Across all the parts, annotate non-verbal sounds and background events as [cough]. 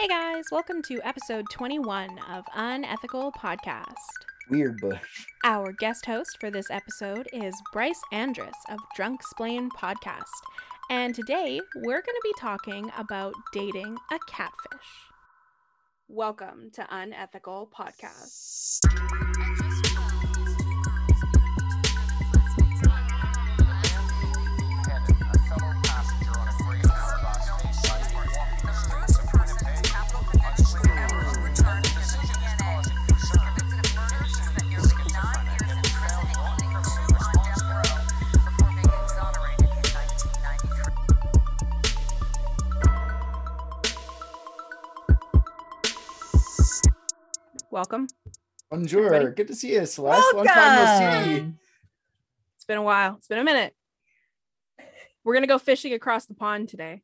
Hey guys, welcome to episode 21 of Unethical Podcast. Weird Bush. Our guest host for this episode is Bryce Andrus of Drunk Splain Podcast. And today we're going to be talking about dating a catfish. Welcome to Unethical Podcast. Welcome. Bonjour. Everybody. Good to see you, Celeste. Long time no see. It's been a while. It's been a minute. We're going to go fishing across the pond today.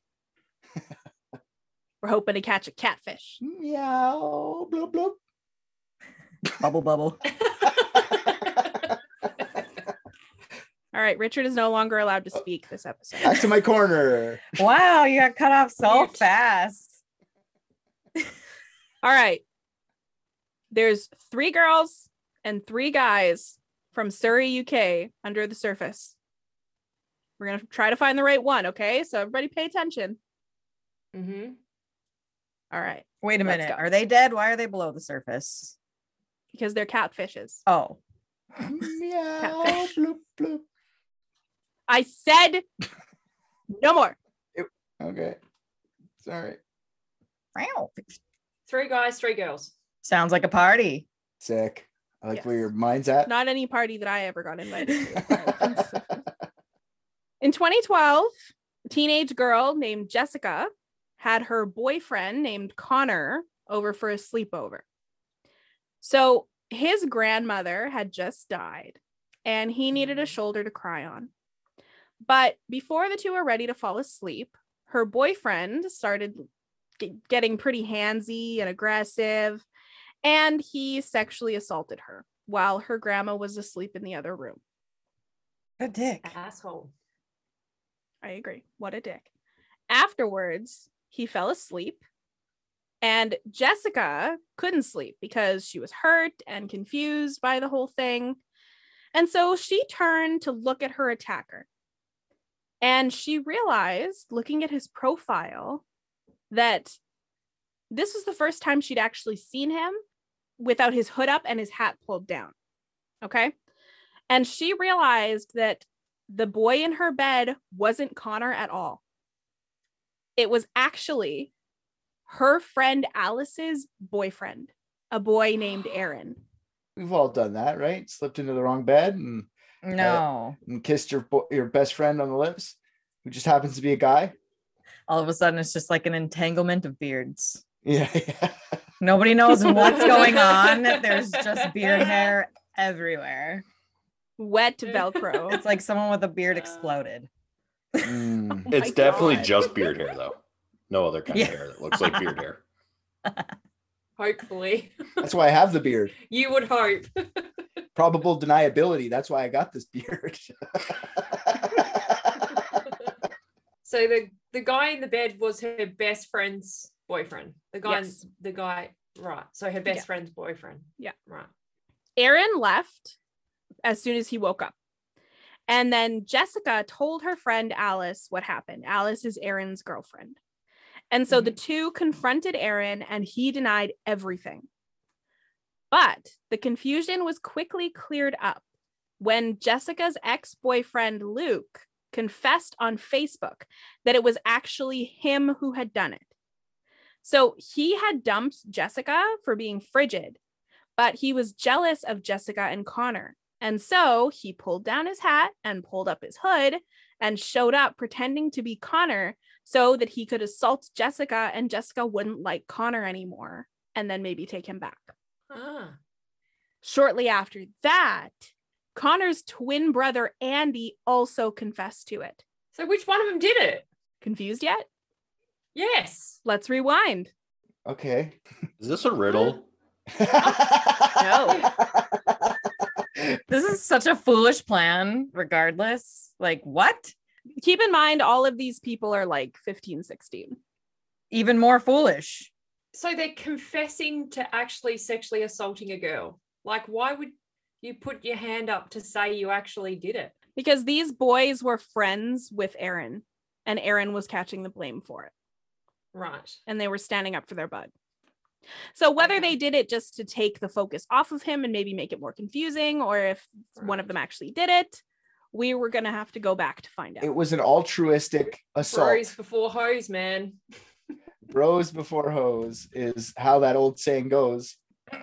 [laughs] We're hoping to catch a catfish. Meow. Bloop, bloop. Bubble bubble. [laughs] All right, Richard is no longer allowed to oh. speak this episode. Back to my corner. Wow, you got cut off so fast. All right. There's three girls and three guys from Surrey, UK, under the surface. We're going to try to find the right one, okay? So everybody pay attention. Mm-hmm. All right, Wait a minute. go. Are they dead? Why are they below the surface? because they're catfishes. Oh, [laughs] Meow. Catfish. Bloop, bloop. I said no more. Okay. Sorry. wow. Three guys, three girls. Sounds like a party. Sick. I like where your mind's at. Not any party that I ever got invited to. [laughs] In 2012, a teenage girl named Jessica had her boyfriend named Connor over for a sleepover. So his grandmother had just died and he needed a mm. shoulder to cry on. But before the two were ready to fall asleep, her boyfriend started ge- getting pretty handsy and aggressive, and he sexually assaulted her while her grandma was asleep in the other room. A dick. Asshole. I agree. What a dick. Afterwards, he fell asleep, and Jessica couldn't sleep because she was hurt and confused by the whole thing. And so she turned to look at her attacker. And she realized, looking at his profile, that this was the first time she'd actually seen him without his hood up and his hat pulled down. Okay. And she realized that the boy in her bed wasn't Connor at all. It was actually her friend Alice's boyfriend, a boy named Aaron. We've all done that, right? Slipped into the wrong bed and, uh, No. and kissed your bo- your best friend on the lips, who just happens to be a guy. All of a sudden, it's just like an entanglement of beards. Yeah. yeah. [laughs] Nobody knows what's going on. There's just [laughs] beard hair everywhere. Wet [laughs] Velcro. It's like someone with a beard exploded. Mm. Oh It's my definitely God. just beard hair, though. No other kind Yeah. of hair that looks like beard hair. Hopefully. That's why I have the beard. you would hope. Probable deniability. That's why I got this beard. so the the guy in the bed was her best friend's boyfriend. The guy Yes. the guy right. So her best Yeah. friend's boyfriend. Yeah. Right. Aaron left as soon as he woke up. And then Jessica told her friend Alice what happened. Alice is Aaron's girlfriend. And so the mm-hmm. two confronted Aaron and he denied everything. But the confusion was quickly cleared up when Jessica's ex boyfriend Luke confessed on Facebook that it was actually him who had done it. So he had dumped Jessica for being frigid but he was jealous of Jessica and Connor. And so he pulled down his hat and pulled up his hood and showed up pretending to be Connor so that he could assault Jessica and Jessica wouldn't like Connor anymore and then maybe take him back. Ah. Shortly after that, Connor's twin brother Andy also confessed to it. So which one of them did it? Confused yet? Yes. Let's rewind. okay. Is this a riddle? [laughs] No. This is such a foolish plan, regardless. Like, what? Keep in mind, all of these people are like 15, 16. Even more foolish. So they're confessing to actually sexually assaulting a girl. Like, why would you put your hand up to say you actually did it? because these boys were friends with Aaron and Aaron was catching the blame for it Right. and they were standing up for their bud. So whether Okay. they did it just to take the focus off of him and maybe make it more confusing or if one of them actually did it, we were going to have to go back to find out. It was an altruistic assault. Bros before hose, man. [laughs] Bros before hose is how that old saying goes. [laughs]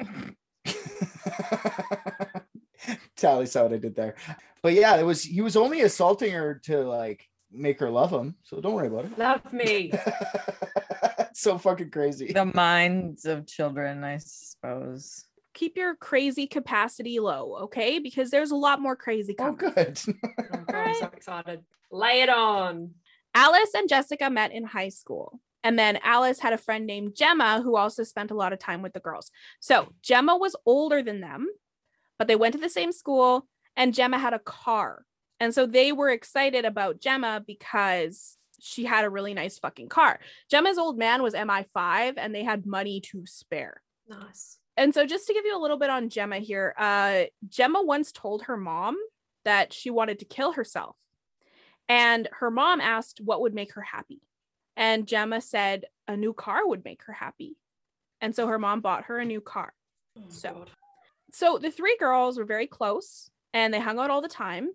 Tally saw what I did there. But yeah, it was he was only assaulting her to like make her love him. So don't worry about it. Love me. [laughs] so fucking crazy. The minds of children, I suppose. Keep your crazy capacity low, okay? Because there's a lot more crazy Oh, coming. good. [laughs] Oh God, I'm so excited. Lay it on. Alice and Jessica met in high school. And then Alice had a friend named Gemma who also spent a lot of time with the girls. So Gemma was older than them, but they went to the same school and Gemma had a car. And so they were excited about Gemma because she had a really nice fucking car. Gemma's old man was MI5 and they had money to spare. Nice. And so just to give you a little bit on Gemma here, uh Gemma once told her mom that she wanted to kill herself. And her mom asked what would make her happy. And Gemma said a new car would make her happy. And so her mom bought her a new car. Oh, So- God. So the three girls were very close and they hung out all the time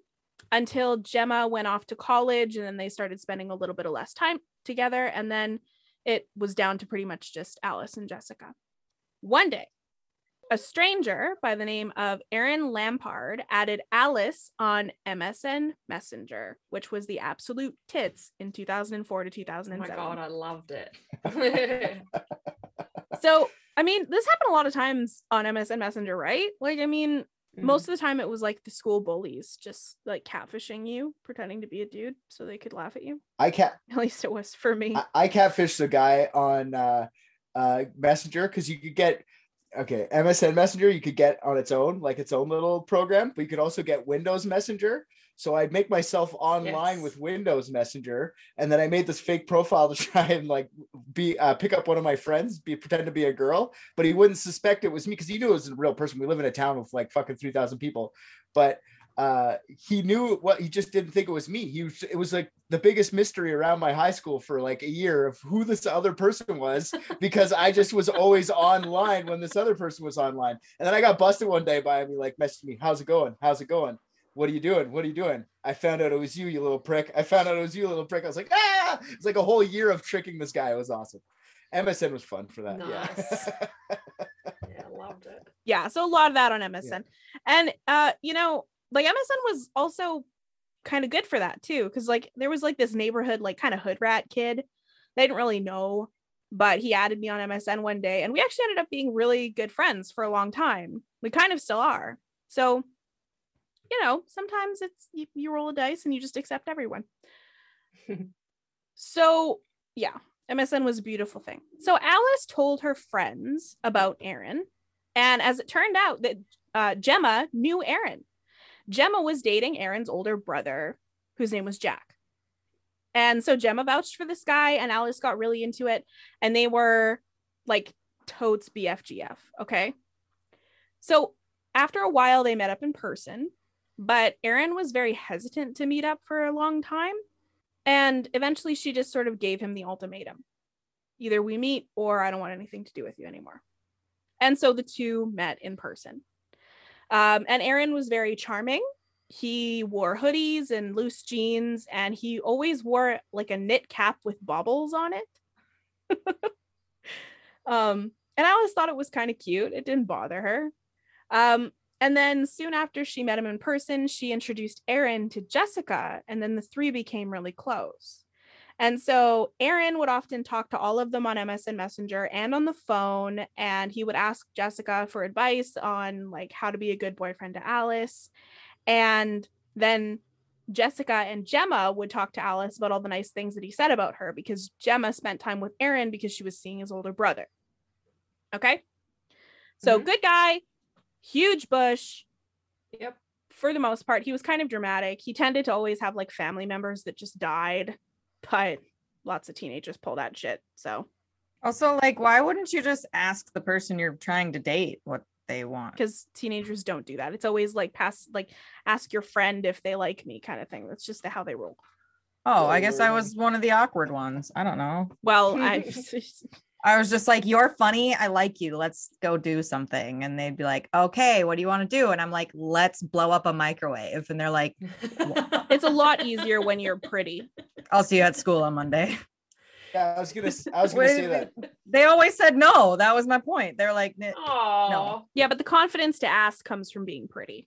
until Gemma went off to college and then they started spending a little bit of less time together. And then it was down to pretty much just Alice and Jessica. One day, a stranger by the name of Aaron Lampard added Alice on MSN Messenger, which was the absolute tits in 2004 to Oh 2007. my God, I loved it. [laughs] So, I mean, this happened a lot of times on MSN Messenger, right? Like, I mean, Mm. most of the time it was like the school bullies just like catfishing you, pretending to be a dude so they could laugh at you. I cat [laughs] At least it was for me. I, I catfished a guy on uh uh Messenger because you could get okay MSN Messenger you could get on its own like its own little program, but you could also get Windows Messenger. So I'd make myself online Yes. with Windows Messenger, and then I made this fake profile [laughs] to try and like be uh, pick up one of my friends, be pretend to be a girl, but he wouldn't suspect it was me because he knew it was a real person. We live in a town with like fucking three thousand people, but uh he knew what he just didn't think it was me. He was it was like the biggest mystery around my high school for like a year of who this other person was [laughs] because i just was always online when this other person was online. And then i got busted one day by him. He like messaged me how's it going? How's it going what are you doing what are you doing i found out it was you you little prick i found out it was you little prick i was like ah it's like a whole year of tricking this guy it was awesome msn was fun for that Nice. yeah [laughs] yeah, loved it. yeah, so a lot of that on MSN. And uh, you know, like MSN was also kind of good for that too, because like there was like this neighborhood, like kind of hood rat kid. They didn't really know, but he added me on MSN one day, and we actually ended up being really good friends for a long time. We kind of still are. So, you know, sometimes it's you, you roll a dice and you just accept everyone. [laughs] so yeah, MSN was a beautiful thing. So Alice told her friends about Aaron, and as it turned out, that uh, Gemma knew Aaron. Gemma was dating Aaron's older brother, whose name was Jack. And so Gemma vouched for this guy, and Alice got really into it, and they were like totes BFGF. Okay. So after a while, they met up in person, but Aaron was very hesitant to meet up for a long time. And eventually, she just sort of gave him the ultimatum either we meet or I don't want anything to do with you anymore. And so the two met in person. Um, and Aaron was very charming. He wore hoodies and loose jeans, and he always wore like a knit cap with baubles on it. [laughs] um, and I always thought it was kind of cute. It didn't bother her. Um, and then soon after she met him in person, she introduced Aaron to Jessica, and then the three became really close. And so Aaron would often talk to all of them on MSN Messenger and on the phone, and he would ask Jessica for advice on like how to be a good boyfriend to Alice. And then Jessica and Gemma would talk to Alice about all the nice things that he said about her because Gemma spent time with Aaron because she was seeing his older brother. Okay. So Mhm. good guy, huge bush. Yep. For the most part, he was kind of dramatic. He tended to always have like family members that just died, but lots of teenagers pull that shit. So Also, like, why wouldn't you just ask the person you're trying to date what they want? because teenagers don't do that. It's always like pass like ask your friend if they like me kind of thing. That's just how they roll. Oh, I guess I was one of the awkward ones. I don't know. Well, [laughs] I [laughs] [laughs] I was just like, "You're funny. I like you. Let's go do something." And they'd be like, "Okay, what do you want to do?" And I'm like, "Let's blow up a microwave." And they're like, [laughs] it's a lot easier when you're pretty. "I'll see you at school on Monday." Yeah, I was gonna. s- I was [laughs] gonna say that. They always said no. That was my point. They're like, "N- Oh, Yeah, but the confidence to ask comes from being pretty.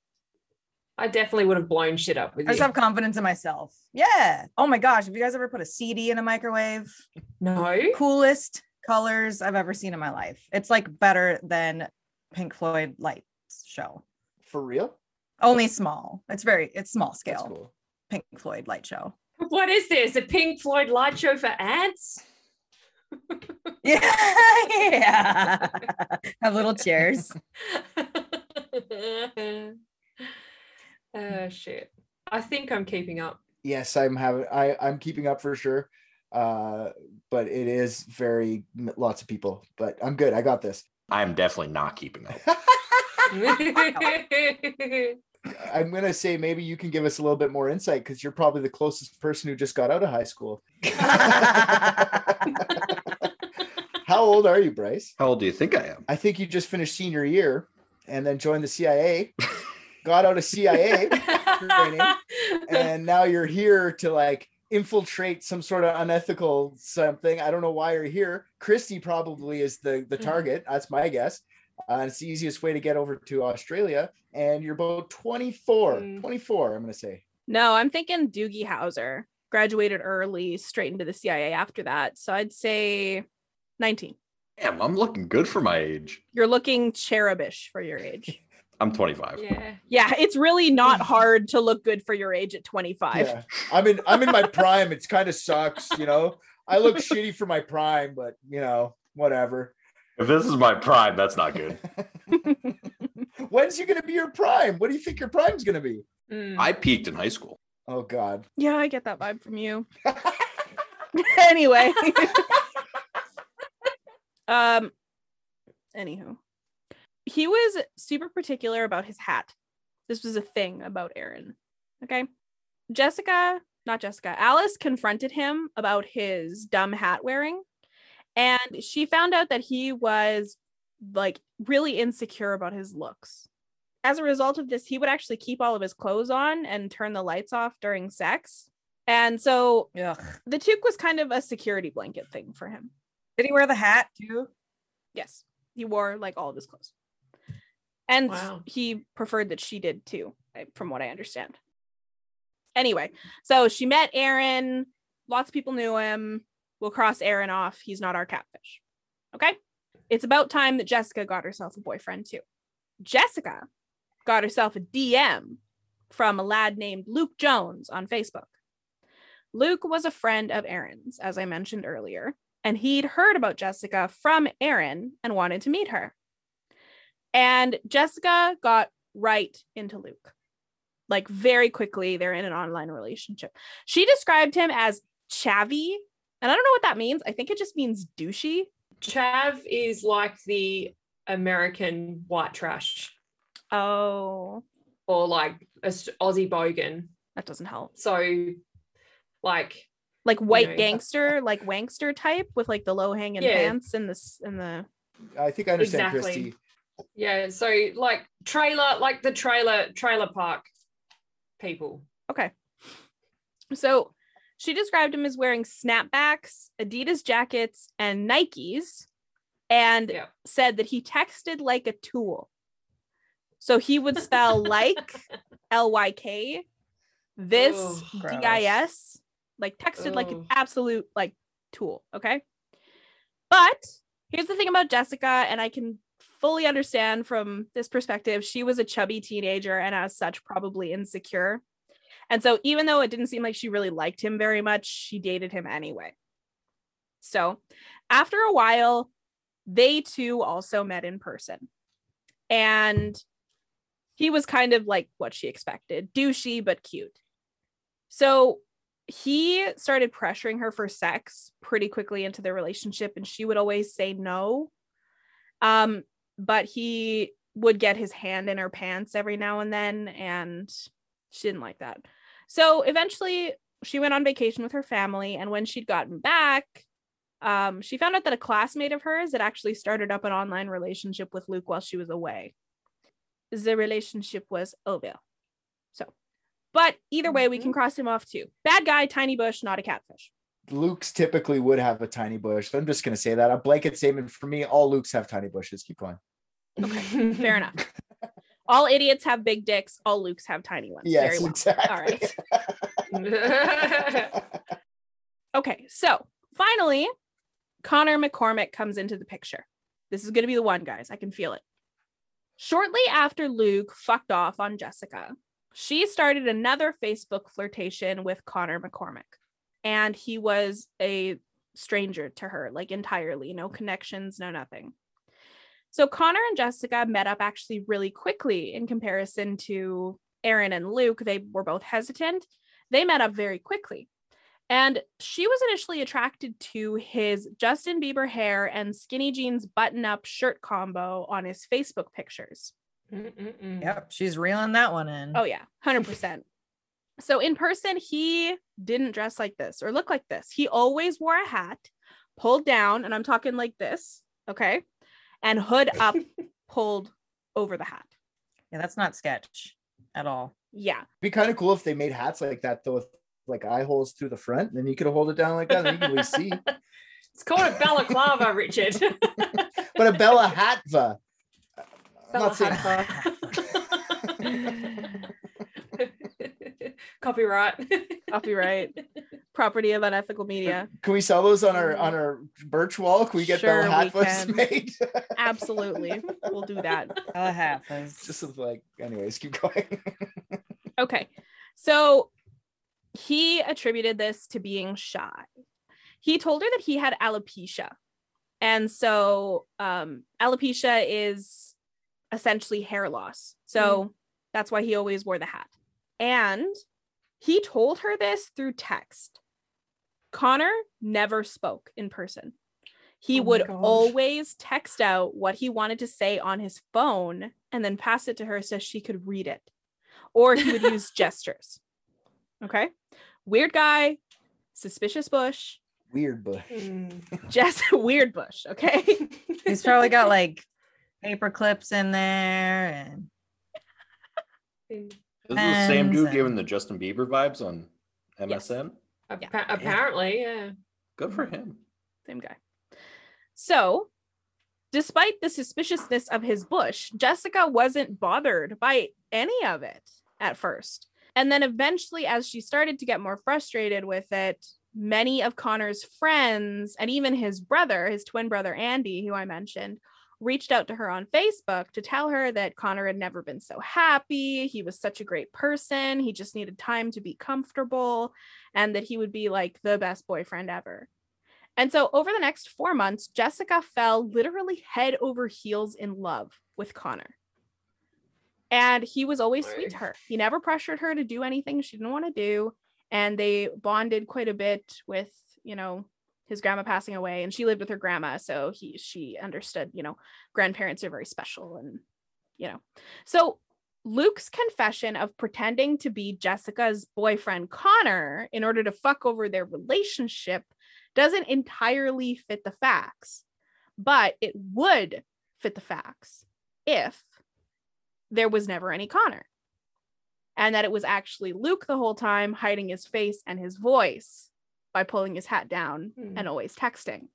I definitely would have blown shit up with you. I just have confidence in myself. Yeah. Oh my gosh. Have you guys ever put a CD in a microwave? No. Coolest colors I've ever seen in my life. It's like better than Pink Floyd Lights show. For real? Only small. It's very, it's small That's scale. cool. Pink Floyd light show. [laughs] What is this? A Pink Floyd light show for ants? [laughs] [laughs] Yeah. yeah. Have little chairs. oh shit. I think I'm keeping up. Yes, I'm having. I I'm keeping up for sure. Uh, but it is very lots of people. But I'm good. I got this. I'm definitely not keeping up. [laughs] I'm gonna say maybe you can give us a little bit more insight because you're probably the closest person who just got out of high school. [laughs] How old are you, Bryce? How old do you think I am? I think you just finished senior year and then joined the CIA, got out of CIA, [laughs] training, and now you're here to like infiltrate some sort of unethical something. I don't know why you're here. Christy probably is the the target. That's my guess. Uh, it's the easiest way to get over to Australia. And you're about 24. Mm. 24, I'm gonna say. No, I'm thinking Doogie Howser graduated early, straight into the CIA after that. So I'd say 19. Damn, I'm looking good for my age. You're looking cherubish for your age. [laughs] I'm 25. yeah. Yeah, it's really not hard to look good for your age at 25. Yeah. I'm in I'm in my prime. It's kind of sucks, you know. I look [laughs] shitty for my prime, but you know, whatever. If this is my prime, that's not good. [laughs] When's you gonna be your prime? What do you think your prime's gonna be? Mm. I peaked in high school. Oh God. Yeah, I get that vibe from you. [laughs] anyway. um anywho. He was super particular about his hat. This was a thing about Aaron. Okay. Jessica, not Jessica, Alice confronted him about his dumb hat wearing. And she found out that he was like really insecure about his looks. As a result of this, he would actually keep all of his clothes on and turn the lights off during sex. And so Ugh. the toque was kind of a security blanket thing for him. Did he wear the hat too? Yes, he wore like all of his clothes. And Wow. he preferred that she did too, from what I understand. Anyway, so she met Aaron. Lots of people knew him. We'll cross Aaron off. He's not our catfish. Okay. It's about time that Jessica got herself a boyfriend too. Jessica got herself a DM from a lad named Luke Jones on Facebook. Luke was a friend of Aaron's, as I mentioned earlier, and he'd heard about Jessica from Aaron and wanted to meet her. And Jessica got right into Luke. Like very quickly, they're in an online relationship. She described him as chavvy, and I don't know what that means. I think it just means douchey. Chav is like the American white trash Oh, or like Aus- Aussie bogan. that doesn't help. So, like, Like white know, gangster, like wankster type with like the low hanging Yeah. pants and this and the I think I understand Exactly. Christy. Yeah, so like trailer, like the trailer, trailer park people. Okay. So she described him as wearing snapbacks, Adidas jackets, and Nikes, and Yeah. said that he texted like a tool. So he would spell [laughs] like L Y K, this. D I S, like texted like an absolute like tool. Okay. But here's the thing about Jessica, and I can fully understand from this perspective. She was a chubby teenager and, as such, probably insecure. And so, even though it didn't seem like she really liked him very much, she dated him anyway. So, after a while, they too also met in person. And he was kind of like what she expected douchey, but cute. So, he started pressuring her for sex pretty quickly into their relationship and she would always say no um but he would get his hand in her pants every now and then and she didn't like that so eventually she went on vacation with her family and when she'd gotten back um she found out that a classmate of hers had actually started up an online relationship with luke while she was away the relationship was over so but either way we can cross him off too bad guy tiny bush not a catfish Luke's typically would have a tiny bush. I'm just gonna say that. A blanket statement for me, all Lukes have tiny bushes. Keep going. Okay, [laughs] fair enough. All idiots have big dicks. All Lukes have tiny ones. Yes, Very well. exactly. All right. [laughs] Okay, so finally, Connor McCormick comes into the picture. This is going to be the one, guys. I can feel it. Shortly after Luke fucked off on Jessica, she started another Facebook flirtation with Connor McCormick. And he was a stranger to her, like entirely, no connections, no nothing. So Connor and Jessica met up actually really quickly in comparison to Aaron and Luke. They were both hesitant. They met up very quickly. And she was initially attracted to his Justin Bieber hair and skinny jeans button up shirt combo on his Facebook pictures. Mm-mm-mm. Yep, she's reeling that one in. Oh, yeah, 100%. So in person, he didn't dress like this or look like this. He always wore a hat pulled down, and I'm talking like this, okay? And hood up, [laughs] pulled over the hat. yeah, that's not sketch at all. Yeah. be kind of cool if they made hats like that though, with like eye holes through the front. and Then you could hold it down like that, and you can really see. [laughs] It's called a balaclava, [laughs] Richard. But a Bella Hatva. I'm not saying Copyright. Copyright. Property of unethical media. Can we sell those on our on our birch wall? Can we get Sure, Bella we can. made? [laughs] Absolutely. We'll do that. Bella Hatfas. Just like, anyways, keep going. [laughs] Okay. So he attributed this to being shy. He told her that he had alopecia. And so um, alopecia is essentially hair loss. So that's why he always wore the hat. And he told her this through text. Connor never spoke in person. He Oh would always text out what he wanted to say on his phone and then pass it to her so she could read it. Or he would use [laughs] gestures. Okay. Weird guy, suspicious bush, Weird bush. Mm. just [laughs] weird bush. Okay. [laughs] He's probably got like paper clips in there and This is the same dude and- giving the Justin Bieber vibes on MSN. Appa- apparently, yeah. Good for him. Same guy. So, despite the suspiciousness of his bush, Jessica wasn't bothered by any of it at first. And then eventually, as she started to get more frustrated with it, many of Connor's friends and even his brother, his twin brother Andy, who I mentioned, reached out to her on Facebook to tell her that Connor had never been so happy. He was such a great person. He just needed time to be comfortable and that he would be like the best boyfriend ever. And so over the next four months, Jessica fell literally head over heels in love with Connor. And he was always sweet to her. He never pressured her to do anything she didn't want to do. And they bonded quite a bit with, you know, his grandma passing away. And she lived with her grandma. So he she understood, you know, grandparents are very special and you know. So Luke's confession of pretending to be Jessica's boyfriend Connor in order to fuck over their relationship doesn't entirely fit the facts, but it would fit the facts if there was never any Connor. And that it was actually Luke the whole time hiding his face and his voice by pulling his hat down Hmm. and always texting.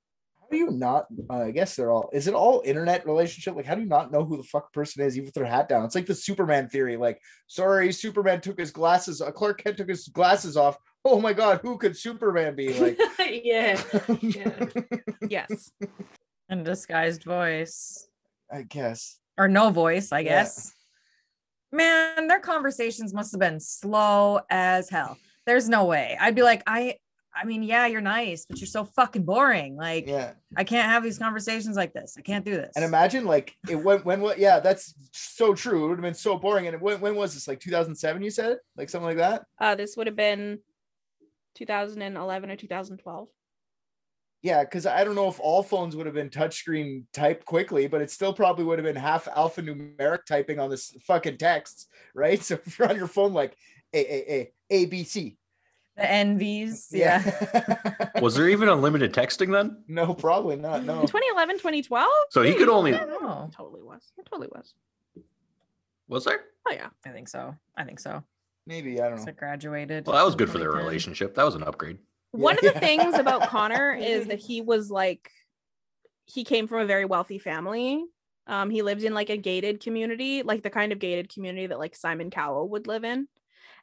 How do you not? Uh, I guess they're all. Is it all internet relationship? Like, how do you not know who the fuck person is even with their hat down? It's like the Superman theory. Like, sorry, Superman took his glasses. Uh, Clark Kent took his glasses off. Oh my god, who could Superman be? Like, [laughs] yeah. Yeah. [laughs] Yes. and disguised voice. I guess. Or no voice, I Yeah. guess. Man, their conversations must have been slow as hell. There's no way. I'd be like, I I mean, yeah, you're nice, but you're so fucking boring. Like, Yeah. I can't have these conversations like this. I can't do this. And imagine like it went when what? Yeah, that's so true. It would have been so boring. And when when was this? Like 2007? You said like something like that. Uh, this would have been 2011 or 2012. Yeah, because I don't know if all phones would have been touchscreen typed quickly, but it still probably would have been half alphanumeric typing on this fucking texts, right? [laughs] So if you're on your phone, like A A A A B C. The NVs. Yeah. Yeah. [laughs] Was there even unlimited texting then? no, probably not. No. 2011, 2012? So he could only. Oh, totally was. It totally was. Was there? Oh yeah. I think so. I think so. Maybe I don't know. So know. graduated. Well, that was good for their relationship. That was an upgrade. One of Yeah. the things about [laughs] Connor is that he was like he came from a very wealthy family. Um, he lived in like a gated community, like the kind of gated community that like Simon Cowell would live in.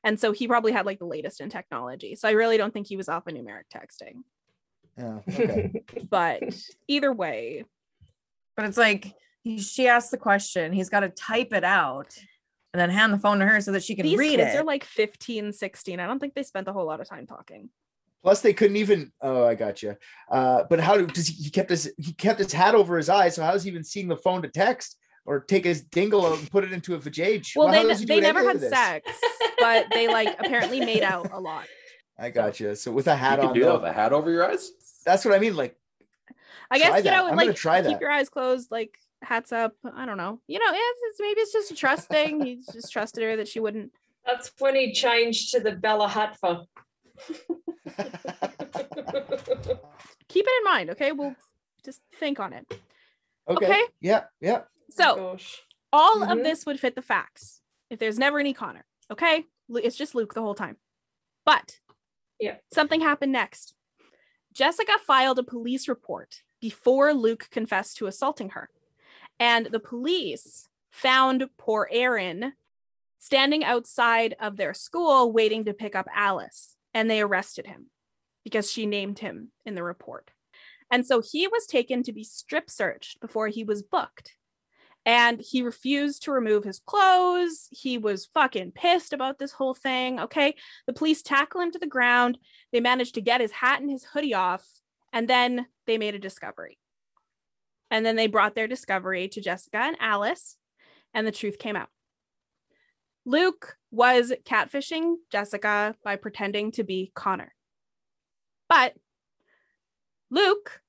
And so he probably had like the latest in technology. So I really don't think he was alphanumeric texting. Yeah. Okay. [laughs] But either way, But it's like he, she asked the question. He's got to type it out and then hand the phone to her so that she can these read kids it. are like 15, 16. I don't think they spent a whole lot of time talking. Plus, they couldn't even. Oh, I got you. Uh, but how do- does he, he kept his he kept his hat over his eyes? So how's he even seeing the phone to text or take his dingle out and put it into a vajayjay? Well, how they they never had sex, but they like apparently made out a lot. I got you. So with a You hat could on, do that though, with a hat over your eyes. that's what I mean. Like, I guess you that. know, I'm gonna like try keep that. your eyes closed, like hats up. I don't know. You know, it's, it's maybe it's just a trust thing. He just trusted her that she wouldn't. That's when he changed to the Bella Hatfa. [laughs] Keep it in mind, okay? We'll just think on it. okay. Okay. Yeah. Yeah. So Gosh. all of Mhm. this would fit the facts if there's never any Connor. Okay, it's just Luke the whole time. But Yeah. something happened next. Jessica filed a police report before Luke confessed to assaulting her, and the police found poor Aaron standing outside of their school waiting to pick up Alice, and they arrested him because she named him in the report. And so he was taken to be strip searched before he was booked and he refused to remove his clothes. He was fucking pissed about this whole thing. Okay. The police tackle him to the ground. They managed to get his hat and his hoodie off, and then they made a discovery. And then they brought their discovery to Jessica and Alice, and the truth came out. Luke was catfishing Jessica by pretending to be Connor. But Luke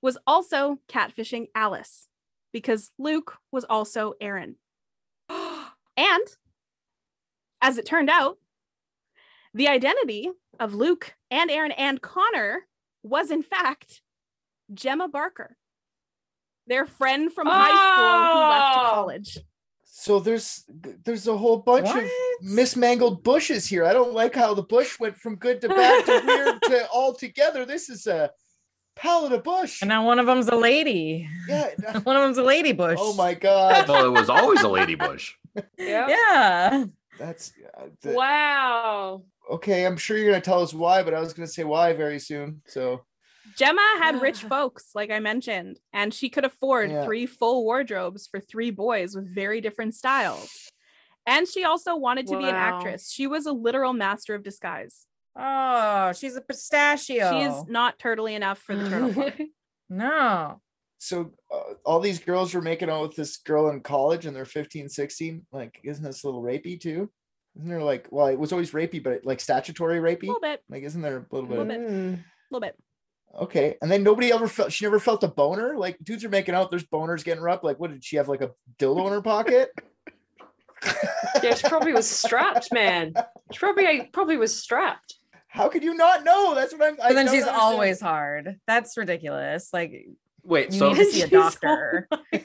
was also catfishing Alice because Luke was also Aaron. [gasps] and as it turned out, the identity of Luke and Aaron and Connor was in fact Gemma Barker, their friend from high school who left to Oh. college. So there's there's a whole bunch of mismangled bushes here. I don't like how the bush went from good to bad to weird to [laughs] all together. This is a pallet of bush. And now one of them's a lady. Yeah. [laughs] One of them's a lady bush. Oh my god. Well, it was always a lady bush. [laughs] Yeah. Yeah. That's uh, the- Wow. okay. I'm sure you're gonna tell us why, but I was gonna say why very soon. So Gemma had [sighs] rich folks, like I mentioned, and she could afford Yeah. three full wardrobes for three boys with very different styles. And she also wanted to be an actress. She was a literal master of disguise. Oh, she's a pistachio. She's not turtly enough for the turtle farm. [laughs] no. so uh, all these girls were making out with this girl in college and they're 15 16 like isn't this a little rapey too isn't there like well it was always rapey but like statutory rapey? A little bit, like isn't there a little bit A Little bit. Mm. a little bit. okay and then nobody ever felt she never felt a boner like dudes are making out there's boners getting rubbed like what did she have like a dildo in her pocket [laughs] [laughs] Yeah, she probably was strapped, man. She probably probably was strapped. How could you not know that's what i'm I But then she's understand. always hard. That's ridiculous. Like Wait, you so need to see a [laughs] doctor. [laughs]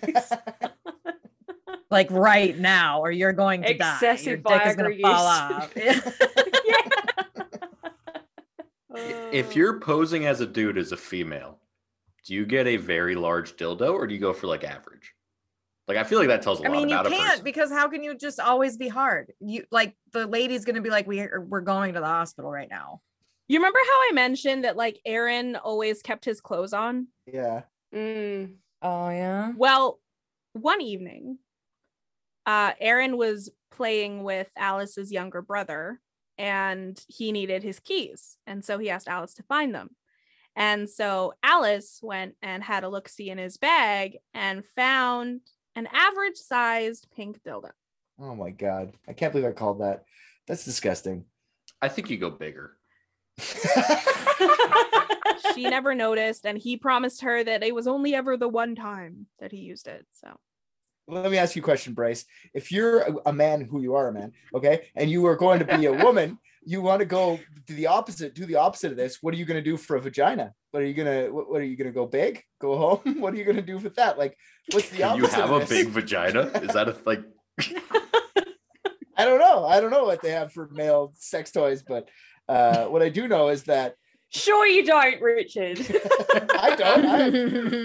[laughs] like right now, or you're going to die. Your Excessive dick is gonna fall off. if you're posing as a dude as a female, do you get a very large dildo or do you go for like average? Like I feel like that tells a I lot I mean, you about a can't person. because how can you just always be hard? You like the lady's gonna be like, we we're going to the hospital right now. You remember how I mentioned that like Aaron always kept his clothes on? yeah Mm. Oh yeah. Well, one evening, uh, Aaron was playing with Alice's younger brother and he needed his keys. And so he asked Alice to find them. And so Alice went and had a look see in his bag and found an average sized pink dildo. oh my god i can't believe i called that that's disgusting I think you go bigger. [laughs] she never noticed, and he promised her that it was only ever the one time that he used it. So Let me ask you a question, Bryce. If you're a, a man who you are a man, okay, and you are going to be a woman, [laughs] you want to go do the opposite, do the opposite of this. What are you going to do for a vagina? What are you gonna what, what are you gonna go big? Go home? [laughs] What are you gonna do with that? Like what's the Can opposite? you have of a this? big vagina? Is that a [laughs] like? I don't know. I don't know what they have for male sex toys, but uh, what I do know is that Sure, you don't, Richard. [laughs] I don't. I have,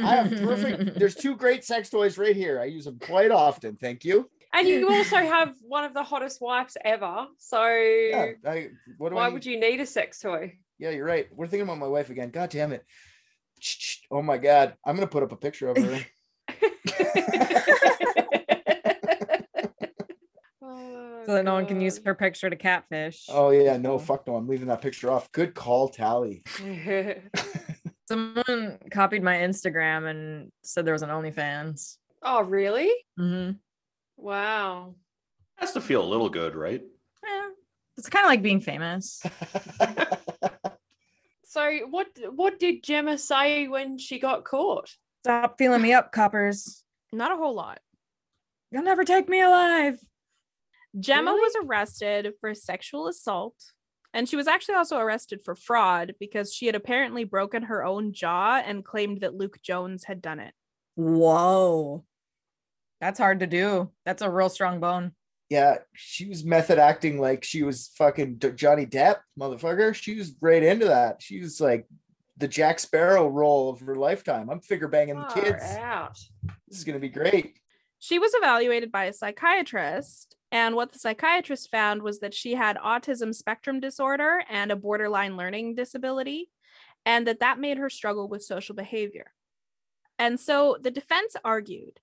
I have perfect. There's two great sex toys right here. I use them quite often. Thank you. And you [laughs] also have one of the hottest wives ever. So Yeah. I, what do why I? would you need a sex toy? Yeah, you're right. We're thinking about my wife again. God damn it. Oh my god. I'm gonna put up a picture of her. [laughs] so that no one can use her picture to catfish. Oh yeah, no, fuck no. I'm leaving that picture off. Good call, Tally. [laughs] Someone copied my Instagram and said there was an OnlyFans. oh, really? Mm-hmm. Wow. Has to feel a little good, right? Yeah, it's kind of like being famous. [laughs] So what what did Gemma say when she got caught? Stop feeling me up, coppers. not a whole lot. You'll never take me alive. Gemma Really? was arrested for sexual assault. And she was actually also arrested for fraud because she had apparently broken her own jaw and claimed that Luke Jones had done it. Whoa. That's hard to do. That's a real strong bone. yeah, she was method acting like she was fucking D- Johnny Depp, motherfucker. She was right into that. She was like the Jack Sparrow role of her lifetime. I'm figure banging the kids. out. This is gonna be great. She was evaluated by a psychiatrist. And what the psychiatrist found was that she had autism spectrum disorder and a borderline learning disability, and that that made her struggle with social behavior. And so the defense argued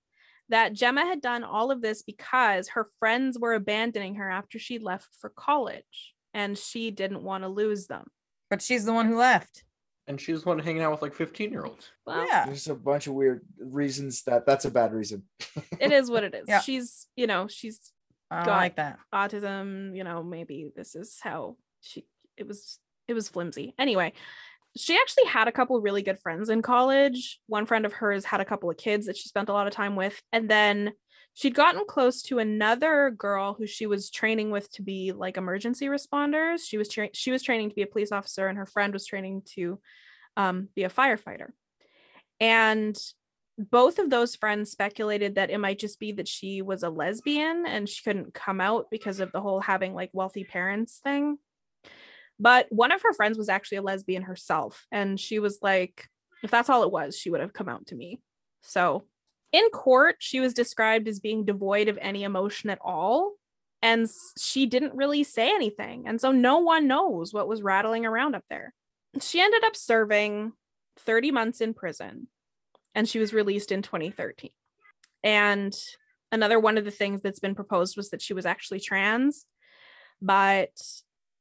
that Gemma had done all of this because her friends were abandoning her after she left for college and she didn't want to lose them. But she's the one who left. And she was the one hanging out with like 15 year olds. Well, yeah. There's a bunch of weird reasons that that's a bad reason. [laughs] it is what it is. Yeah. She's, you know, she's I Got- like that. autism, you know, maybe this is how she it was it was flimsy. Anyway, she actually had a couple really good friends in college. One friend of hers had a couple of kids that she spent a lot of time with and then she'd gotten close to another girl who she was training with to be like emergency responders. She was tra- she was training to be a police officer and her friend was training to um, be a firefighter. And both of those friends speculated that it might just be that she was a lesbian and she couldn't come out because of the whole having like wealthy parents thing. But one of her friends was actually a lesbian herself. And she was like, if that's all it was, she would have come out to me. So in court, she was described as being devoid of any emotion at all. And she didn't really say anything. And so no one knows what was rattling around up there. She ended up serving 30 months in prison and she was released in 2013. And another one of the things that's been proposed was that she was actually trans, but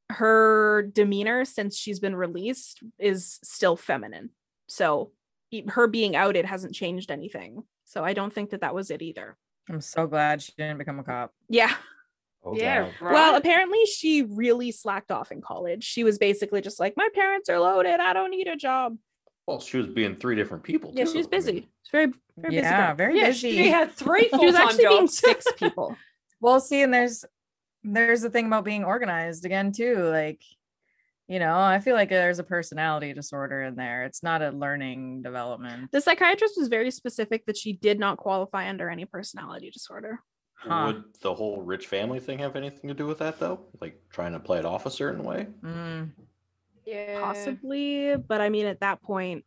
her demeanor since she's been released is still feminine. So her being outed hasn't changed anything. So I don't think that that was it either. I'm so glad she didn't become a cop. Yeah. Oh, yeah, right. Well, apparently she really slacked off in college. She was basically just like, my parents are loaded. I don't need a job. Well, she was being three different people. Yeah, too. she was I busy. mean, She's very, very busy. yeah, girl. very yeah, busy. she had three [laughs] She was full-time actually being six people. [laughs] Well, see, and there's there's the thing about being organized again too. Like, you know, I feel like there's a personality disorder in there. It's not a learning development. The psychiatrist was very specific that she did not qualify under any personality disorder. Huh. Would the whole rich family thing have anything to do with that, though? Like trying to play it off a certain way? Mm. yeah. Possibly, but I mean, at that point,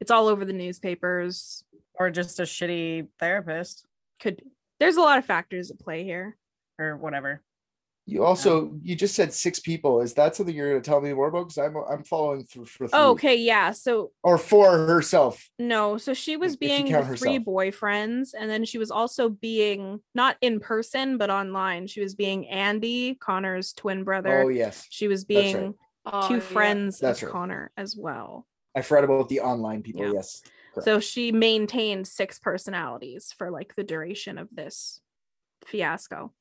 it's all over the newspapers. Or just a shitty therapist Could there's a lot of factors at play here. or whatever. You also you just said six people. Is that something you're gonna tell me more about? Because I'm I'm following through for three. Oh, okay, yeah. So Or for herself. no, so she was being count the three herself. boyfriends, and then she was also being not in person but online. She was being Andy Connor's twin brother. Oh yes. She was That's right. being Oh, two yeah. friends That's of right. Connor as well. I forgot about the online people. Yeah. Yes. Correct. So she maintained six personalities for like the duration of this fiasco.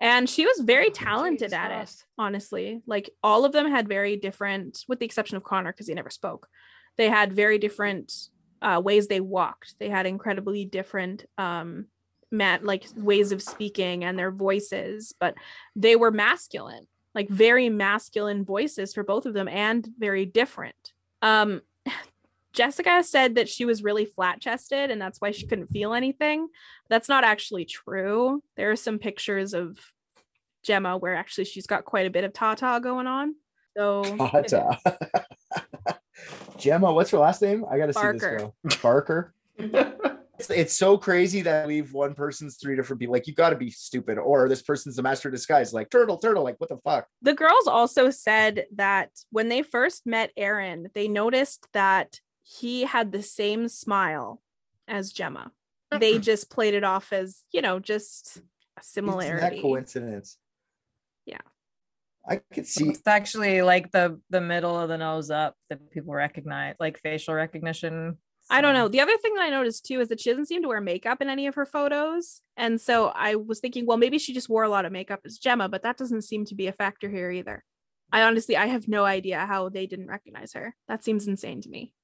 And she was very talented at it, honestly. Like all of them had very different, with the exception of Connor, because he never spoke. They had very different uh, ways they walked. They had incredibly different um mat like ways of speaking and their voices, but they were masculine, like very masculine voices for both of them and very different. Um Jessica said that she was really flat chested and that's why she couldn't feel anything. That's not actually true. There are some pictures of Gemma where actually she's got quite a bit of tata going on. So Tata. [laughs] Gemma, what's her last name? I gotta see this girl. Barker. [laughs] It's, it's so crazy that I leave one person's three different people. Like you got to be stupid, or this person's a master of disguise. Like turtle, turtle. Like what the fuck? the girls also said that when they first met Aaron, they noticed that he had the same smile as Gemma. Uh-uh. They just played it off as, you know, just a Isn't that similarity. coincidence? Yeah. I could see. It's actually like the the middle of the nose up that people recognize, like facial recognition. I don't know. The other thing that I noticed too is that she doesn't seem to wear makeup in any of her photos. And so I was thinking, well, maybe she just wore a lot of makeup as Gemma, but that doesn't seem to be a factor here either. I honestly, I have no idea how they didn't recognize her. That seems insane to me.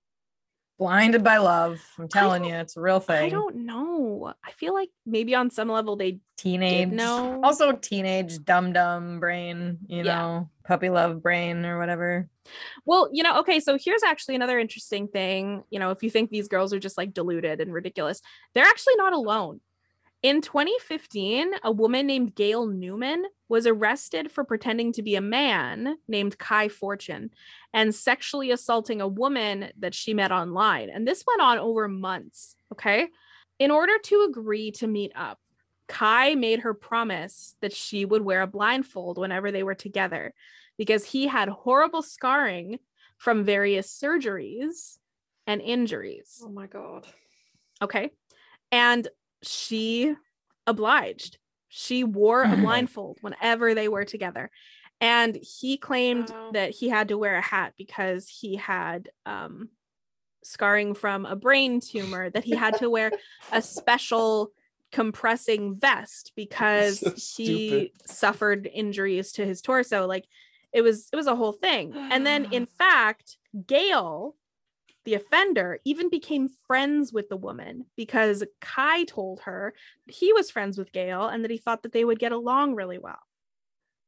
Blinded by love. I'm telling you, it's a real thing. I don't know. I feel like maybe on some level they teenage no also teenage dum dum brain you Yeah. know puppy love brain or whatever Well, you know, okay, so here's actually another interesting thing. You know, if you think these girls are just like deluded and ridiculous, they're actually not alone. In 2015, a woman named Gayle Newland was arrested for pretending to be a man named Kai Fortune and sexually assaulting a woman that she met online. And this went on over months. Okay. In order to agree to meet up, Kai made her promise that she would wear a blindfold whenever they were together because he had horrible scarring from various surgeries and injuries. Oh my god. Okay. And she obliged. She wore a Mhm. blindfold whenever they were together. And he claimed Wow. that he had to wear a hat because he had um, scarring from a brain tumor, that he had to wear a [laughs] special compressing vest because So he suffered injuries to his torso. Like it was it was a whole thing. And then [gasps] in fact, Gayle the offender even became friends with the woman because Kai told her he was friends with Gayle and that he thought that they would get along really well.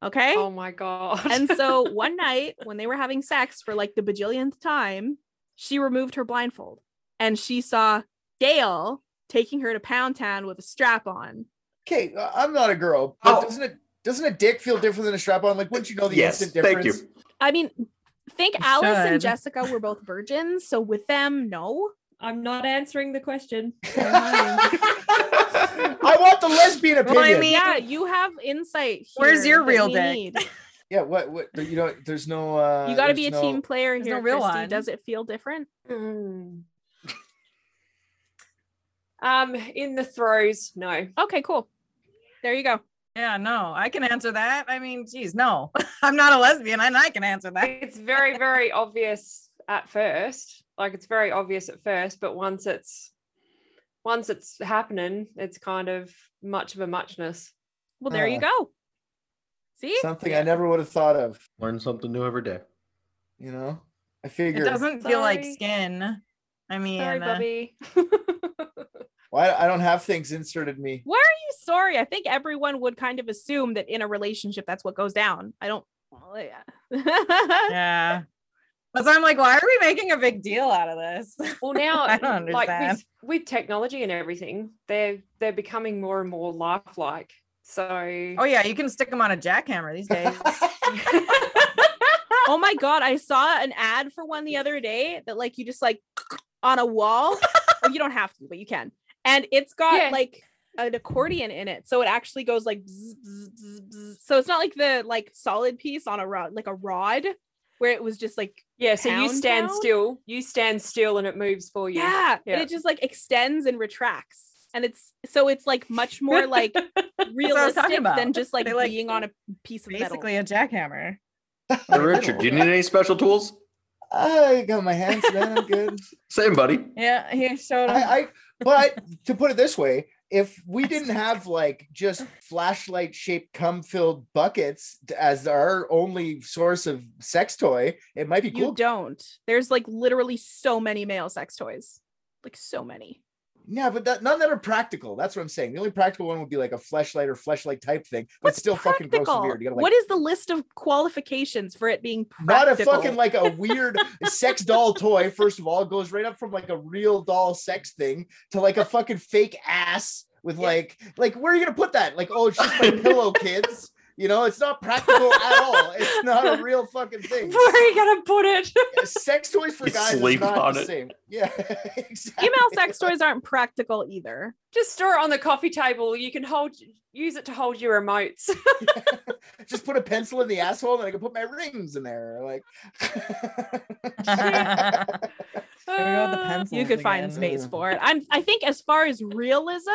Okay. Oh my god. and so [laughs] one night when they were having sex for like the bajillionth time, she removed her blindfold and she saw Gayle taking her to Pound Town with a strap on. Okay, uh, I'm not a girl, but Oh. doesn't it doesn't a dick feel different than a strap on? Like, wouldn't you know the yes, instant thank difference? you. I mean, think You Alice and. Jessica were both virgins, so with them, no. I'm not answering the question. I want the lesbian Well, I opinion. mean- Yeah, you have insight. Where's your real we dick? need. yeah, what what you know? There's no. uh You got to be a no- team player here. no real Christy. one. Does it feel different? Mm. Um, in the throes, no. Okay, cool. There you go. Yeah no i can answer that i mean geez no [laughs] i'm not a lesbian and i can answer that It's very, very obvious at first. Like it's very obvious at first, but once it's once it's happening, it's kind of much of a muchness. Well, there you Uh, go. See? something I never would have thought of. Learn something new every day. You know, I figure it doesn't feel like skin i mean Sorry, uh, [laughs] Bobby. Why I don't have things inserted me. Why are you sorry? I think everyone would kind of assume that in a relationship that's what goes down. I don't. Well, yeah. [laughs] yeah but i'm like why are we making a big deal out of this well, now [laughs] I don't like understand. with, with technology and everything, they're they're becoming more and more lifelike. So oh yeah you can stick them on a jackhammer these days [laughs] oh my god, I saw an ad for one the other day that like you just like [clears throat] on a wall. Well, you don't have to, but you can. And it's got Yeah. like an accordion in it, so it actually goes like. bzz, bzz, bzz, bzz. So it's not like the like solid piece on a rod, like a rod, where it was just like yeah, so you stand town? still, you stand still, and it moves for you. yeah, and it just like extends and retracts, and it's so it's like much [laughs] more like what I was talking realistic than just like, like, being on a piece of metal. basically a jackhammer Hey, Richard, do you need any special tools? I got my hands, man. I'm good. [laughs] Same, buddy. yeah he showed I, I but to put it this way, if we didn't have like just flashlight shaped cum filled buckets as our only source of sex toy, it might be You don't. There's like literally so many male sex toys. Like so many. Yeah, but that, none that are practical. That's what I'm saying. The only practical one would be like a fleshlight or fleshlight type thing, but What's still fucking gross and weird. You gotta like what is the list of qualifications for it being not a fucking like a weird [laughs] sex doll toy. First of all, it goes right up from like a real doll sex thing to like a fucking fake ass with like like where are you gonna put that? Like oh, it's just my [laughs] pillow, kids. You know, it's not practical at all. It's [laughs] not a real fucking thing. Where are you gonna put it? Sex toys for You guys is not on the it. same. Yeah, [laughs] exactly. Female sex toys aren't practical either. Just store it on the coffee table. You can hold use it to hold your remotes. [laughs] Just put a pencil in the asshole, and I can put my rings in there. Like, There go the Uh, You could find space for it. I'm I think as far as realism,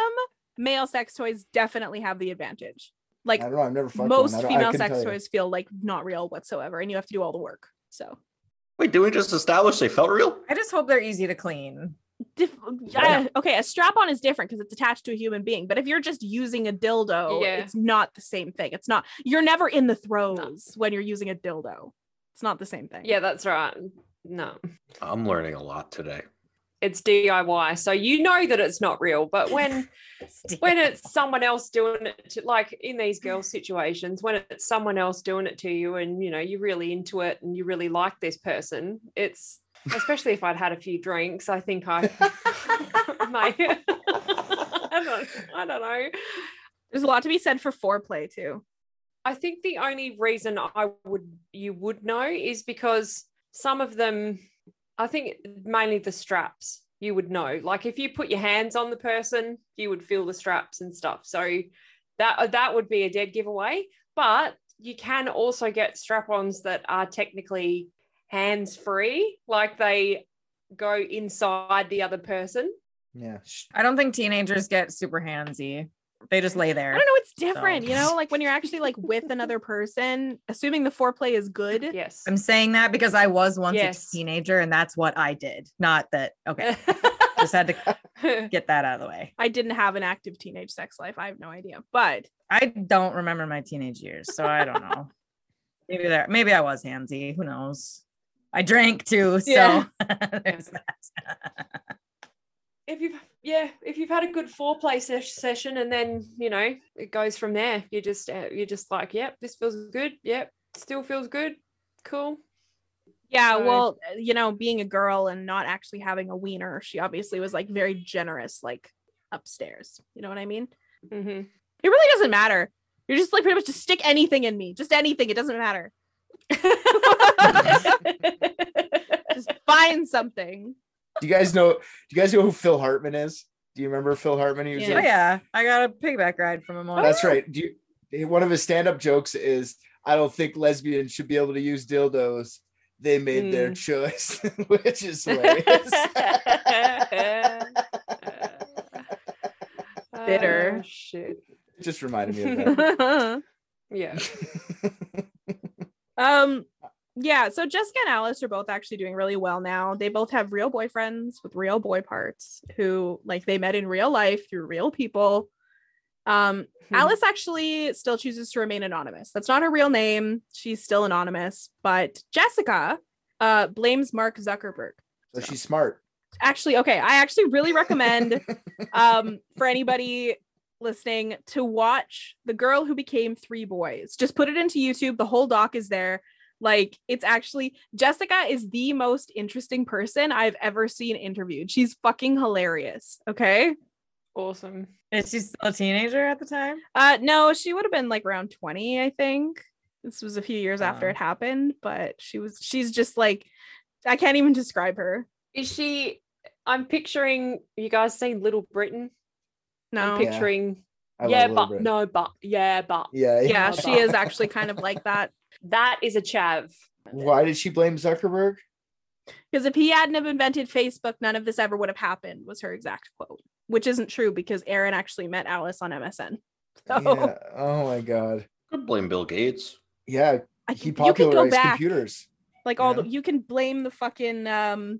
male sex toys definitely have the advantage. Like I don't know. I've never fucked most one. I don't- I female sex toys feel like not real whatsoever, and you have to do all the work. So Wait, did we just establish they felt real? I just hope they're easy to clean. Dif- yeah, okay, a strap on is different because it's attached to a human being. But if you're just using a dildo, Yeah. it's not the same thing. It's not. You're never in the throes when you're using a dildo. It's not the same thing. yeah, that's right. No. I'm learning a lot today. It's DIY. So you know that it's not real. But when [laughs] when it's someone else doing it to, like in these girl situations when it's someone else doing it to you and you know you're really into it and you really like this person it's especially if i'd had a few drinks i think i [laughs] might [laughs] I, don't, I don't know There's a lot to be said for foreplay too. i think the only reason i would you would know is because some of them i think mainly the straps you would know. Like if you put your hands on the person you would feel the straps and stuff. So that that would be a dead giveaway. But you can also get strap-ons that are technically hands free like they go inside the other person. Yeah. I don't think teenagers get super handsy. They just lay there. I don't know. It's different, So- you know. Like when you're actually like with another [laughs] person, assuming the foreplay is good. yes I'm saying that because I was once Yes. a teenager and that's what I did. Not that okay. [laughs] just had to [laughs] get that out of the way. I didn't have an active teenage sex life. I have no idea, but I don't remember my teenage years, so I don't know. maybe there maybe I was handsy. Who knows? I drank too, so Yeah. there's that. If you've yeah if you've had a good foreplay ses- session and then you know it goes from there you just uh, you're just like yep this feels good yep still feels good cool yeah. So- Well, you know, being a girl and not actually having a wiener, she obviously was like very generous, like upstairs. You know what I mean? hmm It really doesn't matter. You're just like pretty much just stick anything in me, just anything. It doesn't matter. [laughs] [laughs] Just find something. Do you guys know? Do you guys know who Phil Hartman is? Do you remember Phil Hartman? He was Yeah. Oh yeah, I got a piggyback ride from him. on That's right. Do you, one of his stand-up jokes is, "I don't think lesbians should be able to use dildos. They made their Mm. choice," [laughs] which is hilarious. [laughs] Bitter. Oh, shit Just reminded me of [laughs] that. yeah um yeah so jessica and alice are both actually doing really well now. They both have real boyfriends with real boy parts who like they met in real life through real people. Um Hmm. alice actually still chooses to remain anonymous. That's not her real name. She's still anonymous but jessica uh blames mark zuckerberg. So she's smart. actually okay i actually really recommend [laughs] um for anybody listening to watch the girl who became three boys. Just put it into youtube. The whole doc is there like it's actually jessica is the most interesting person i've ever seen interviewed. She's fucking hilarious okay? Awesome. Is she still a teenager at the time? uh no she would have been like around 20 i think. This was a few years after Oh. it happened but she was she's just like i can't even describe her. Is she i'm picturing you guys seen little britain? No. i'm picturing I love yeah but Britain. no but yeah but Yeah. yeah Oh, she is [laughs] actually kind of like that that is a chav Why did she blame Zuckerberg? Because if he hadn't have invented Facebook, none of this ever would have happened, was her exact quote. Which isn't true because Aaron actually met Alice on MSN. [laughs] So Yeah. Oh my god. Could blame Bill Gates. Yeah, I, he you can go popularized back. computers. Like all Yeah. the you can blame the fucking um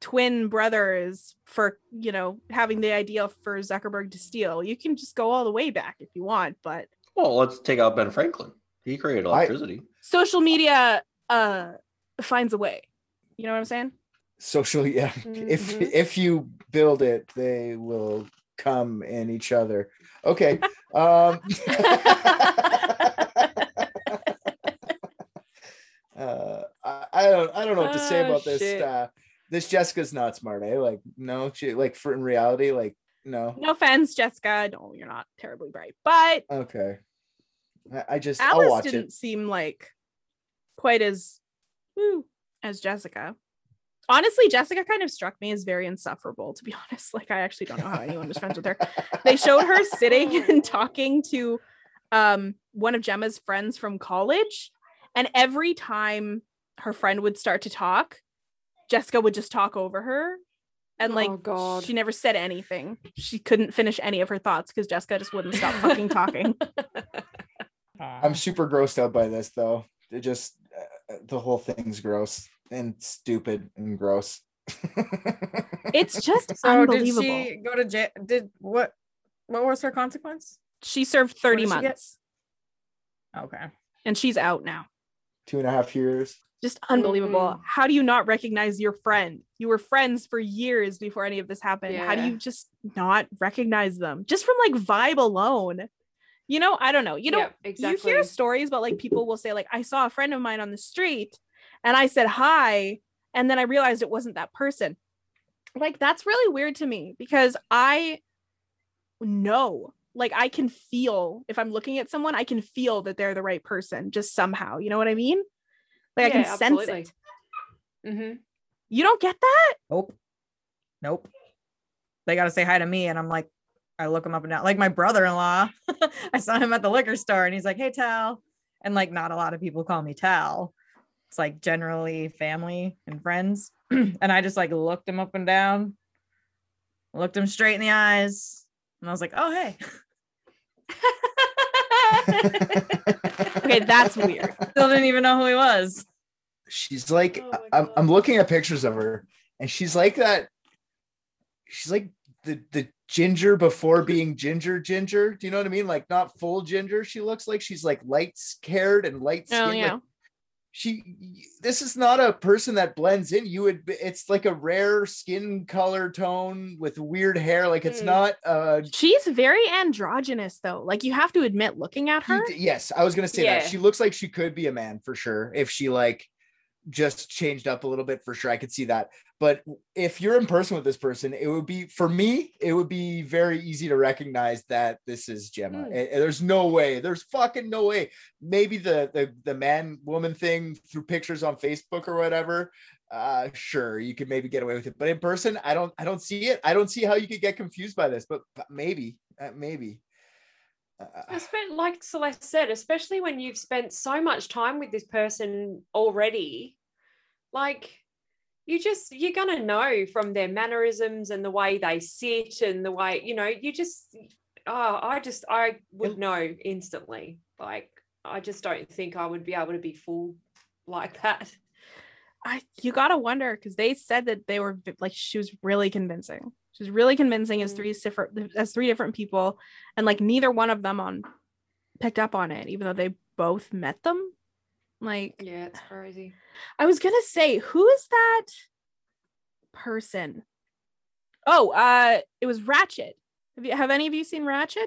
twin brothers for you know having the idea for Zuckerberg to steal. You can just go all the way back if you want, but Well, let's take out Ben Franklin. He created I- electricity. social media uh finds a way. You know what I'm saying? social yeah if Mhm. if you build it they will come in each other okay um [laughs] uh I, I don't i don't know what to say Ah, about this shit. uh this jessica's not smart eh like no she like for in reality like no No offense, Jessica. No, you're not terribly bright, but okay i, I just i'll Alice watch didn't it seem like quite as woo, as Jessica. Honestly, Jessica kind of struck me as very insufferable, to be [laughs] honest. Like, I actually don't know how anyone was friends with her. They showed her sitting [laughs] and talking to um, one of Gemma's friends from college. And every time her friend would start to talk, Jessica would just talk over her. And like, Oh, God. she never said anything. She couldn't finish any of her thoughts because Jessica just wouldn't stop fucking talking. [laughs] i'm super grossed out by this though it just uh, the whole thing's gross and stupid and gross [laughs] It's just So did she go to jail? Did what? What was her consequence? she served 30 did she get? months Okay. and she's out now. two and a half years Just unbelievable. Mm. How do you not recognize your friend? You were friends for years before any of this happened. How do you just not recognize them? Just from like vibe alone. You know, I don't know. You know, Yep, exactly. you hear stories but like people will say like I saw a friend of mine on the street and I said hi and then I realized it wasn't that person. Like that's really weird to me because I know like I can feel if I'm looking at someone I can feel that they're the right person just somehow. You know what I mean? Like I can Yeah, sense absolutely. it. hmm You don't get that? Nope. Nope. They got to say hi to me. And I'm like, I look him up and down. Like my brother in law, [laughs] I saw him at the liquor store and he's like, hey, Tal. And like, not a lot of people call me Tal. It's like generally family and friends. [clears throat] and I just like looked him up and down, looked him straight in the eyes. And I was like, oh, hey. [laughs] Okay, that's weird. Still didn't even know who he was. she's like Oh I'm, I'm looking at pictures of her and she's like that she's like the the ginger before [laughs] being ginger ginger do you know what i mean like not full ginger she looks like she's like light haired and light skin Oh yeah. she this is not a person that blends in you would it's like a rare skin color tone with weird hair like it's Mm. not uh She's very androgynous though. Like you have to admit looking at her. He- yes, I was gonna say that. She looks like she could be a man for sure if she like just changed up a little bit for sure. I could see that. But if you're in person with this person, it would be for me, it would be very easy to recognize that this is Gemma. Hmm. Eh, eh, There's no way. There's fucking no way. Maybe the the the man woman thing through pictures on Facebook or whatever. Uh sure, you could maybe get away with it. But in person, I don't I don't see it. I don't see how you could get confused by this, but, but maybe. Uh, maybe. I spent, like Celeste said, especially when you've spent so much time with this person already, like you just you're gonna know from their mannerisms and the way they sit and the way you know you just oh I just I would know instantly. Like I just don't think I would be able to be fooled like [laughs] that. I you gotta wonder because they said that they were like she was really convincing. She was really convincing as Mm. three different as three different people, and like neither one of them on picked up on it, even though they both met them. Like Yeah, it's crazy. I was gonna say, who is that person? Oh, uh, it was Ratched. Have you have any of you seen Ratched?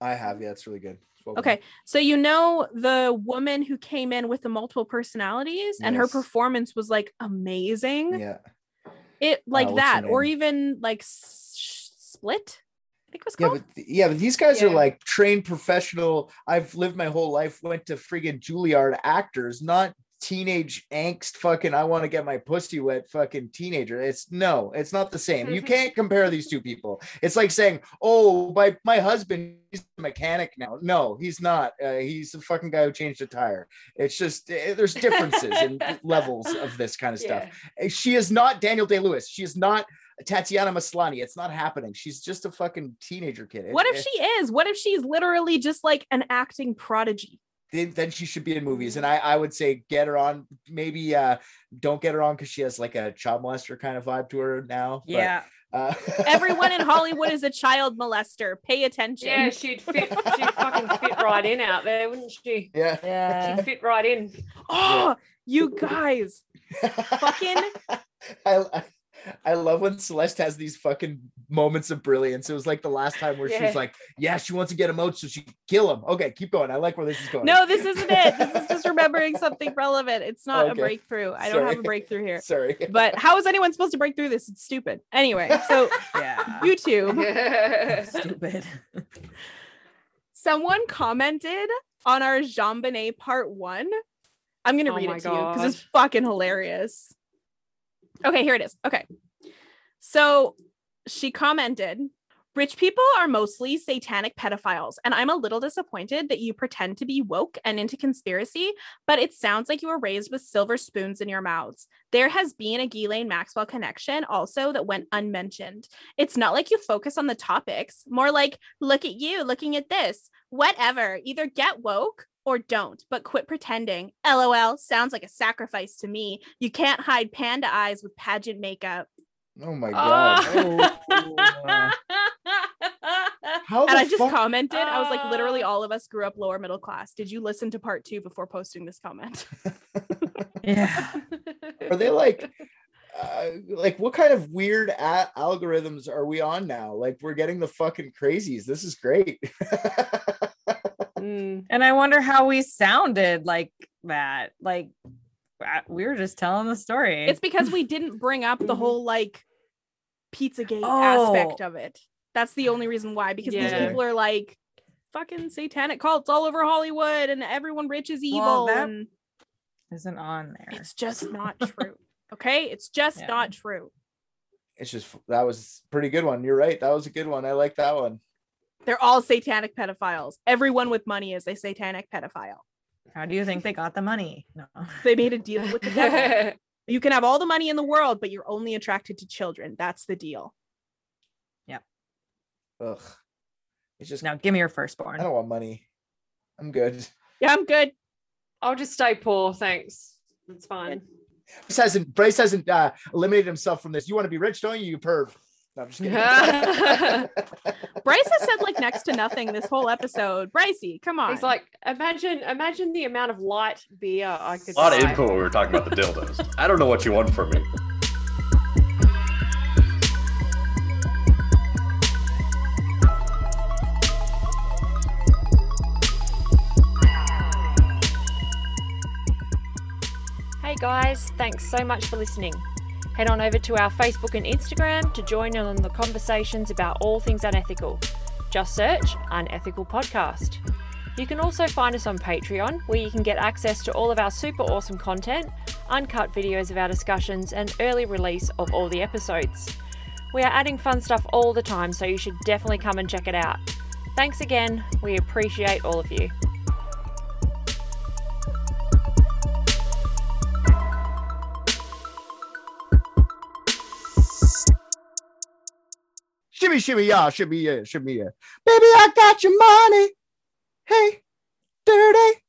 I have, yeah, it's really good. It's. Okay, so you know the woman who came in with the multiple personalities, and her performance was like amazing. Yeah. It like Uh, that, or even like S- Split. I think it was Yeah, called. but yeah, but these guys are like trained professional. I've lived my whole life, went to friggin' Juilliard actors, not teenage angst fucking I want to get my pussy wet fucking teenager. It's no, it's not the same. You can't compare these two people. It's like saying, "Oh, my my husband he's a mechanic now." No, he's not. Uh, he's the fucking guy who changed a tire. It's just eh, there's differences in [laughs] levels of this kind of stuff. Yeah. She is not Daniel Day Lewis. She is not Tatiana Maslany. It's not happening. She's just a fucking teenager kid. It- what if it- she is? What if she's literally just like an acting prodigy? Then, then she should be in movies. And I, I would say get her on. Maybe uh, don't get her on because she has like a child molester kind of vibe to her now. but, Yeah. uh, [laughs] Everyone in Hollywood is a child molester. Pay attention. Yeah, she'd fit. She'd fucking fit right in out there, wouldn't she? yeah. Yeah. She'd fit right in. Oh, you guys. [laughs] Fucking- I, I I love when Celeste has these fucking moments of brilliance. It was like the last time where Yeah. she's like, "Yeah, she wants to get him out so she kill him." Okay, keep going. I like where this is going. No, this isn't it. This is just remembering something relevant. It's not Okay. a breakthrough. I don't have a breakthrough here. sorry. But how is anyone supposed to break through this? It's stupid. Anyway, so [laughs] Yeah. YouTube, [laughs] Stupid. someone commented on our JonBenét part one. I'm gonna Oh read it to you because it's fucking hilarious. Okay, here it is. Okay. So she commented, Rich people are mostly satanic pedophiles, and I'm a little disappointed that you pretend to be woke and into conspiracy, but it sounds like you were raised with silver spoons in your mouths. There has been a Ghislaine Maxwell connection also that went unmentioned. It's not like you focus on the topics, more like, look at you looking at this. Whatever, either get woke or don't, but quit pretending. LOL sounds like a sacrifice to me. You can't hide panda eyes with pageant makeup. Oh my god. Oh. [laughs] [laughs] How and I just fuck- commented, I was like, literally, Ah. all of us grew up lower middle class. Did you listen to part two before posting this comment? [laughs] Yeah. Are they like uh, like what kind of weird a- algorithms are we on now? Like we're getting the fucking crazies. This is great. Mm. And I wonder how we sounded like that. Like we were just telling the story. it's because we [laughs] didn't bring up the whole like Pizzagate Oh. aspect of it. That's the only reason why, because these people are like fucking satanic cults all over Hollywood and everyone rich is evil. Well, that- and isn't on there. it's just [laughs] not true. Okay. It's just Yeah. not true. it's just that was a pretty good one. You're right. That was a good one. I like that one. They're all satanic pedophiles. Everyone with money is a satanic pedophile. How do you think they got the money? No. They made a deal with the devil. [laughs] You can have all the money in the world, but you're only attracted to children. That's the deal. Yeah. Ugh. It's just Now give me your firstborn. I don't want money. I'm good. Yeah, I'm good. I'll just stay poor, thanks. That's fine. Bryce hasn't Bryce hasn't uh, eliminated himself from this. You want to be rich, don't you? You perv. No, I'm just kidding. [laughs] [laughs] Bryce has said like next to nothing this whole episode. Brycey, come on. He's like, imagine, imagine the amount of light beer I could. A lot of input when we were talking about the dildos. I don't know what you want from me. Hey guys, thanks so much for listening. Head on over to our Facebook and Instagram to join in on the conversations about all things unethical. Just search Unethical Podcast. You can also find us on Patreon, where you can get access to all of our super awesome content, uncut videos of our discussions, and early release of all the episodes. We are adding fun stuff all the time, so you should definitely come and check it out. Thanks again, we appreciate all of you. Shimmy, shimmy, yeah, shimmy, yeah, shimmy, yeah. Baby, I got your money. Hey, dirty.